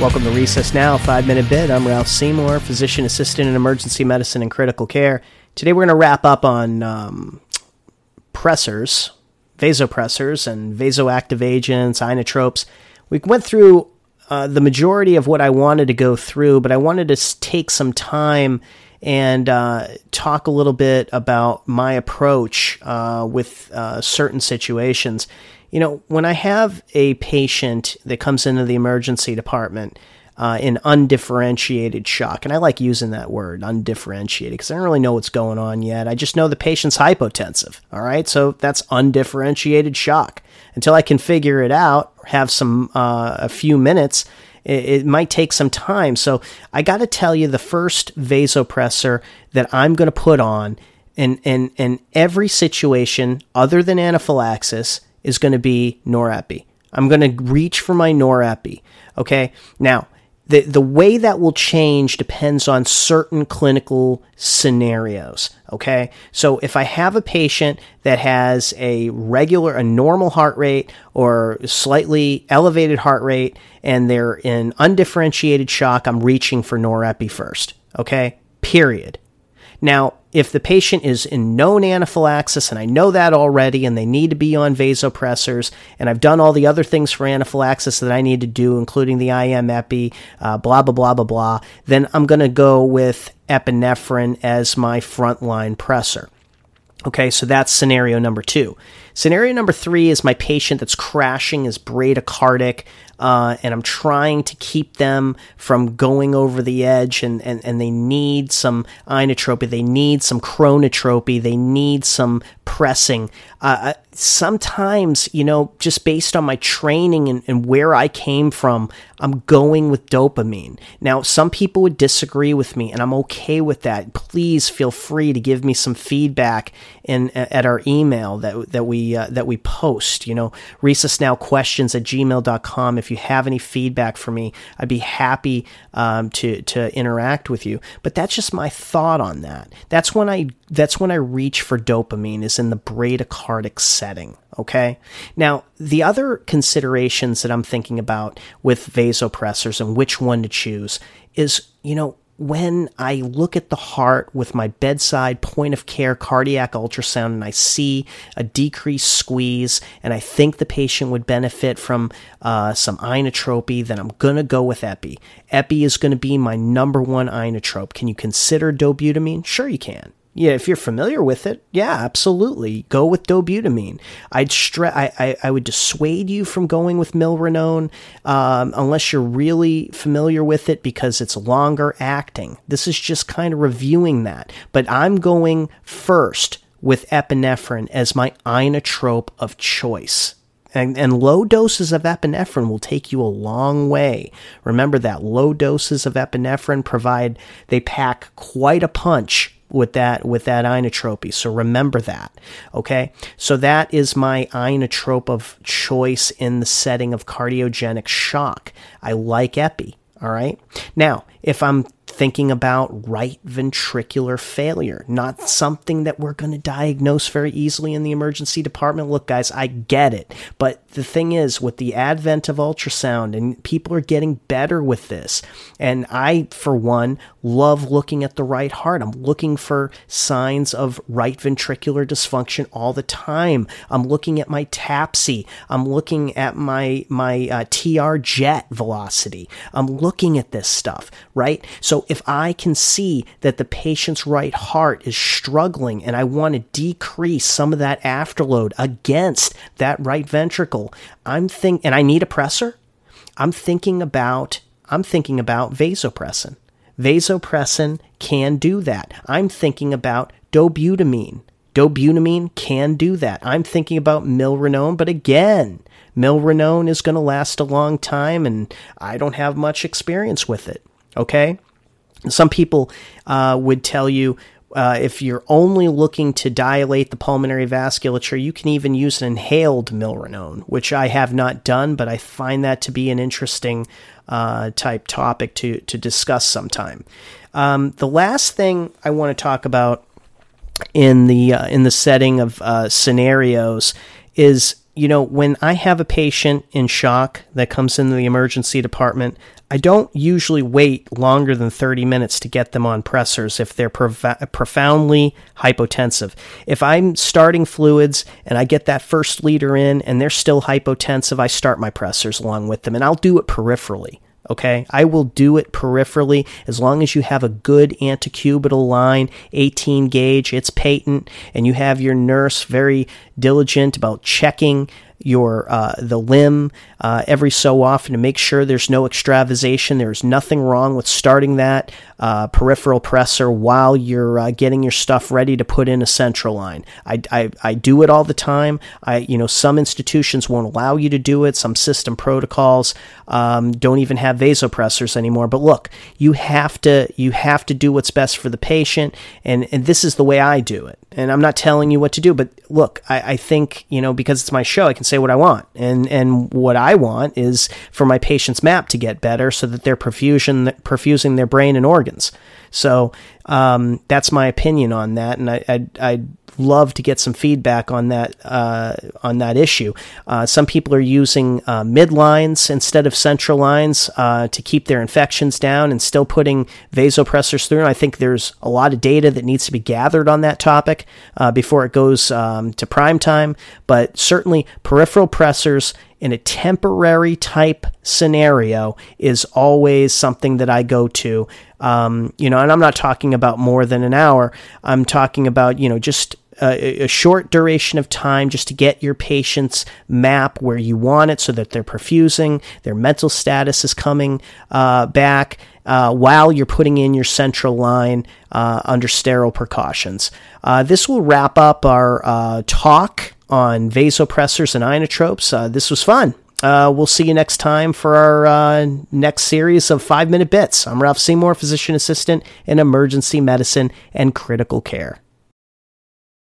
Welcome to Recess Now, five minute bit. I'm Ralph Seymour, physician assistant in emergency medicine and critical care. Today we're going to wrap up on um, pressors, vasopressors, and vasoactive agents, inotropes. We went through uh, the majority of what I wanted to go through, but I wanted to take some time and uh, talk a little bit about my approach uh, with uh, certain situations. You know, when I have a patient that comes into the emergency department uh, in undifferentiated shock, and I like using that word, undifferentiated, because I don't really know what's going on yet. I just know the patient's hypotensive. All right, so that's undifferentiated shock. Until I can figure it out, have some uh, a few minutes it, might take some time. So I got to tell you, the first vasopressor that I'm going to put on in, in, in every situation other than anaphylaxis is going to be norepi. I'm going to reach for my norepi. Okay. Now, the, the way that will change depends on certain clinical scenarios. Okay. So if I have a patient that has a regular, a normal heart rate or slightly elevated heart rate and they're in undifferentiated shock, I'm reaching for norepi first. Okay. Period. Now, if the patient is in known anaphylaxis, and I know that already, and they need to be on vasopressors, and I've done all the other things for anaphylaxis that I need to do, including the IM epi, uh, blah, blah, blah, blah, blah, then I'm going to go with epinephrine as my frontline pressor. Okay, so that's scenario number two. Scenario number three is my patient that's crashing, is bradycardic, uh, and I'm trying to keep them from going over the edge, and, and, and they need some inotropy, they need some chronotropy, they need some pressing. Uh, sometimes, you know, just based on my training and, and where I came from, I'm going with dopamine. Now, some people would disagree with me, and I'm okay with that. Please feel free to give me some feedback in at our email that that we uh, that we post. You know, recessnowquestions at gmail.com. If you have any feedback for me, I'd be happy um, to to interact with you. But that's just my thought on that. That's when I that's when I reach for dopamine is in the bradycardic setting. Okay. Now, the other considerations that I'm thinking about with vasopressors and which one to choose is, you know, when I look at the heart with my bedside point of care cardiac ultrasound and I see a decreased squeeze and I think the patient would benefit from uh, some inotropy, then I'm going to go with epi. Epi is going to be my number one inotrope. Can you consider dobutamine? Sure, you can. Yeah, if you're familiar with it, yeah, absolutely. Go with dobutamine. I'd stre- I, I, I would dissuade you from going with milrinone um, unless you're really familiar with it because it's longer acting. This is just kind of reviewing that. But I'm going first with epinephrine as my inotrope of choice. And, and, low doses of epinephrine will take you a long way. Remember that low doses of epinephrine provide, they pack quite a punch with that with that inotropy. So remember that. Okay? So that is my inotrope of choice in the setting of cardiogenic shock. I like epi. All right. Now, if I'm thinking about right ventricular failure, not something that we're going to diagnose very easily in the emergency department. Look, guys, I get it. But the thing is, with the advent of ultrasound, and people are getting better with this, and I, for one, love looking at the right heart. I'm looking for signs of right ventricular dysfunction all the time. I'm looking at my TAPSE. I'm looking at my my uh, TR jet velocity. I'm looking at this stuff, right? So if I can see that the patient's right heart is struggling and I want to decrease some of that afterload against that right ventricle, I'm think and I need a pressor, I'm thinking about I'm thinking about vasopressin. Vasopressin can do that. I'm thinking about dobutamine. Dobutamine can do that. I'm thinking about milrinone, but again, milrinone is going to last a long time and I don't have much experience with it. Okay? Some people uh, would tell you uh, if you're only looking to dilate the pulmonary vasculature, you can even use an inhaled milrinone, which I have not done, but I find that to be an interesting uh, type topic to to discuss sometime. Um, the last thing I want to talk about in the uh, in the setting of uh, scenarios is you know, when I have a patient in shock that comes into the emergency department, I don't usually wait longer than 30 minutes to get them on pressors if they're prov- profoundly hypotensive. If I'm starting fluids and I get that first liter in and they're still hypotensive, I start my pressors along with them and I'll do it peripherally. Okay, I will do it peripherally as long as you have a good antecubital line, 18 gauge, it's patent, and you have your nurse very diligent about checking your uh, the limb uh, every so often to make sure there's no extravasation. There's nothing wrong with starting that uh, peripheral pressor while you're uh, getting your stuff ready to put in a central line. I, I, I do it all the time. I you know some institutions won't allow you to do it. Some system protocols um, don't even have vasopressors anymore. But look, you have to you have to do what's best for the patient, and and this is the way I do it. And I'm not telling you what to do, but look, I, I think you know because it's my show, I can say what I want, and and what I want is for my patient's map to get better, so that they're perfusion perfusing their brain and organs. So um, that's my opinion on that, and I, I, I love to get some feedback on that uh, on that issue. Uh, some people are using uh, midlines instead of central lines uh, to keep their infections down and still putting vasopressors through. I think there's a lot of data that needs to be gathered on that topic uh, before it goes um, to prime time. But certainly, peripheral pressors in a temporary type scenario is always something that I go to. Um, you know, and I'm not talking about more than an hour. I'm talking about, you know, just a, a, short duration of time just to get your patient's map where you want it so that they're perfusing, their mental status is coming uh, back. Uh, while you're putting in your central line uh, under sterile precautions. Uh, this will wrap up our uh, talk on vasopressors and inotropes. Uh, this was fun. we'll see you next time for our next series of five minute bits. I'm Ralph Seymour, physician assistant in emergency medicine and critical care.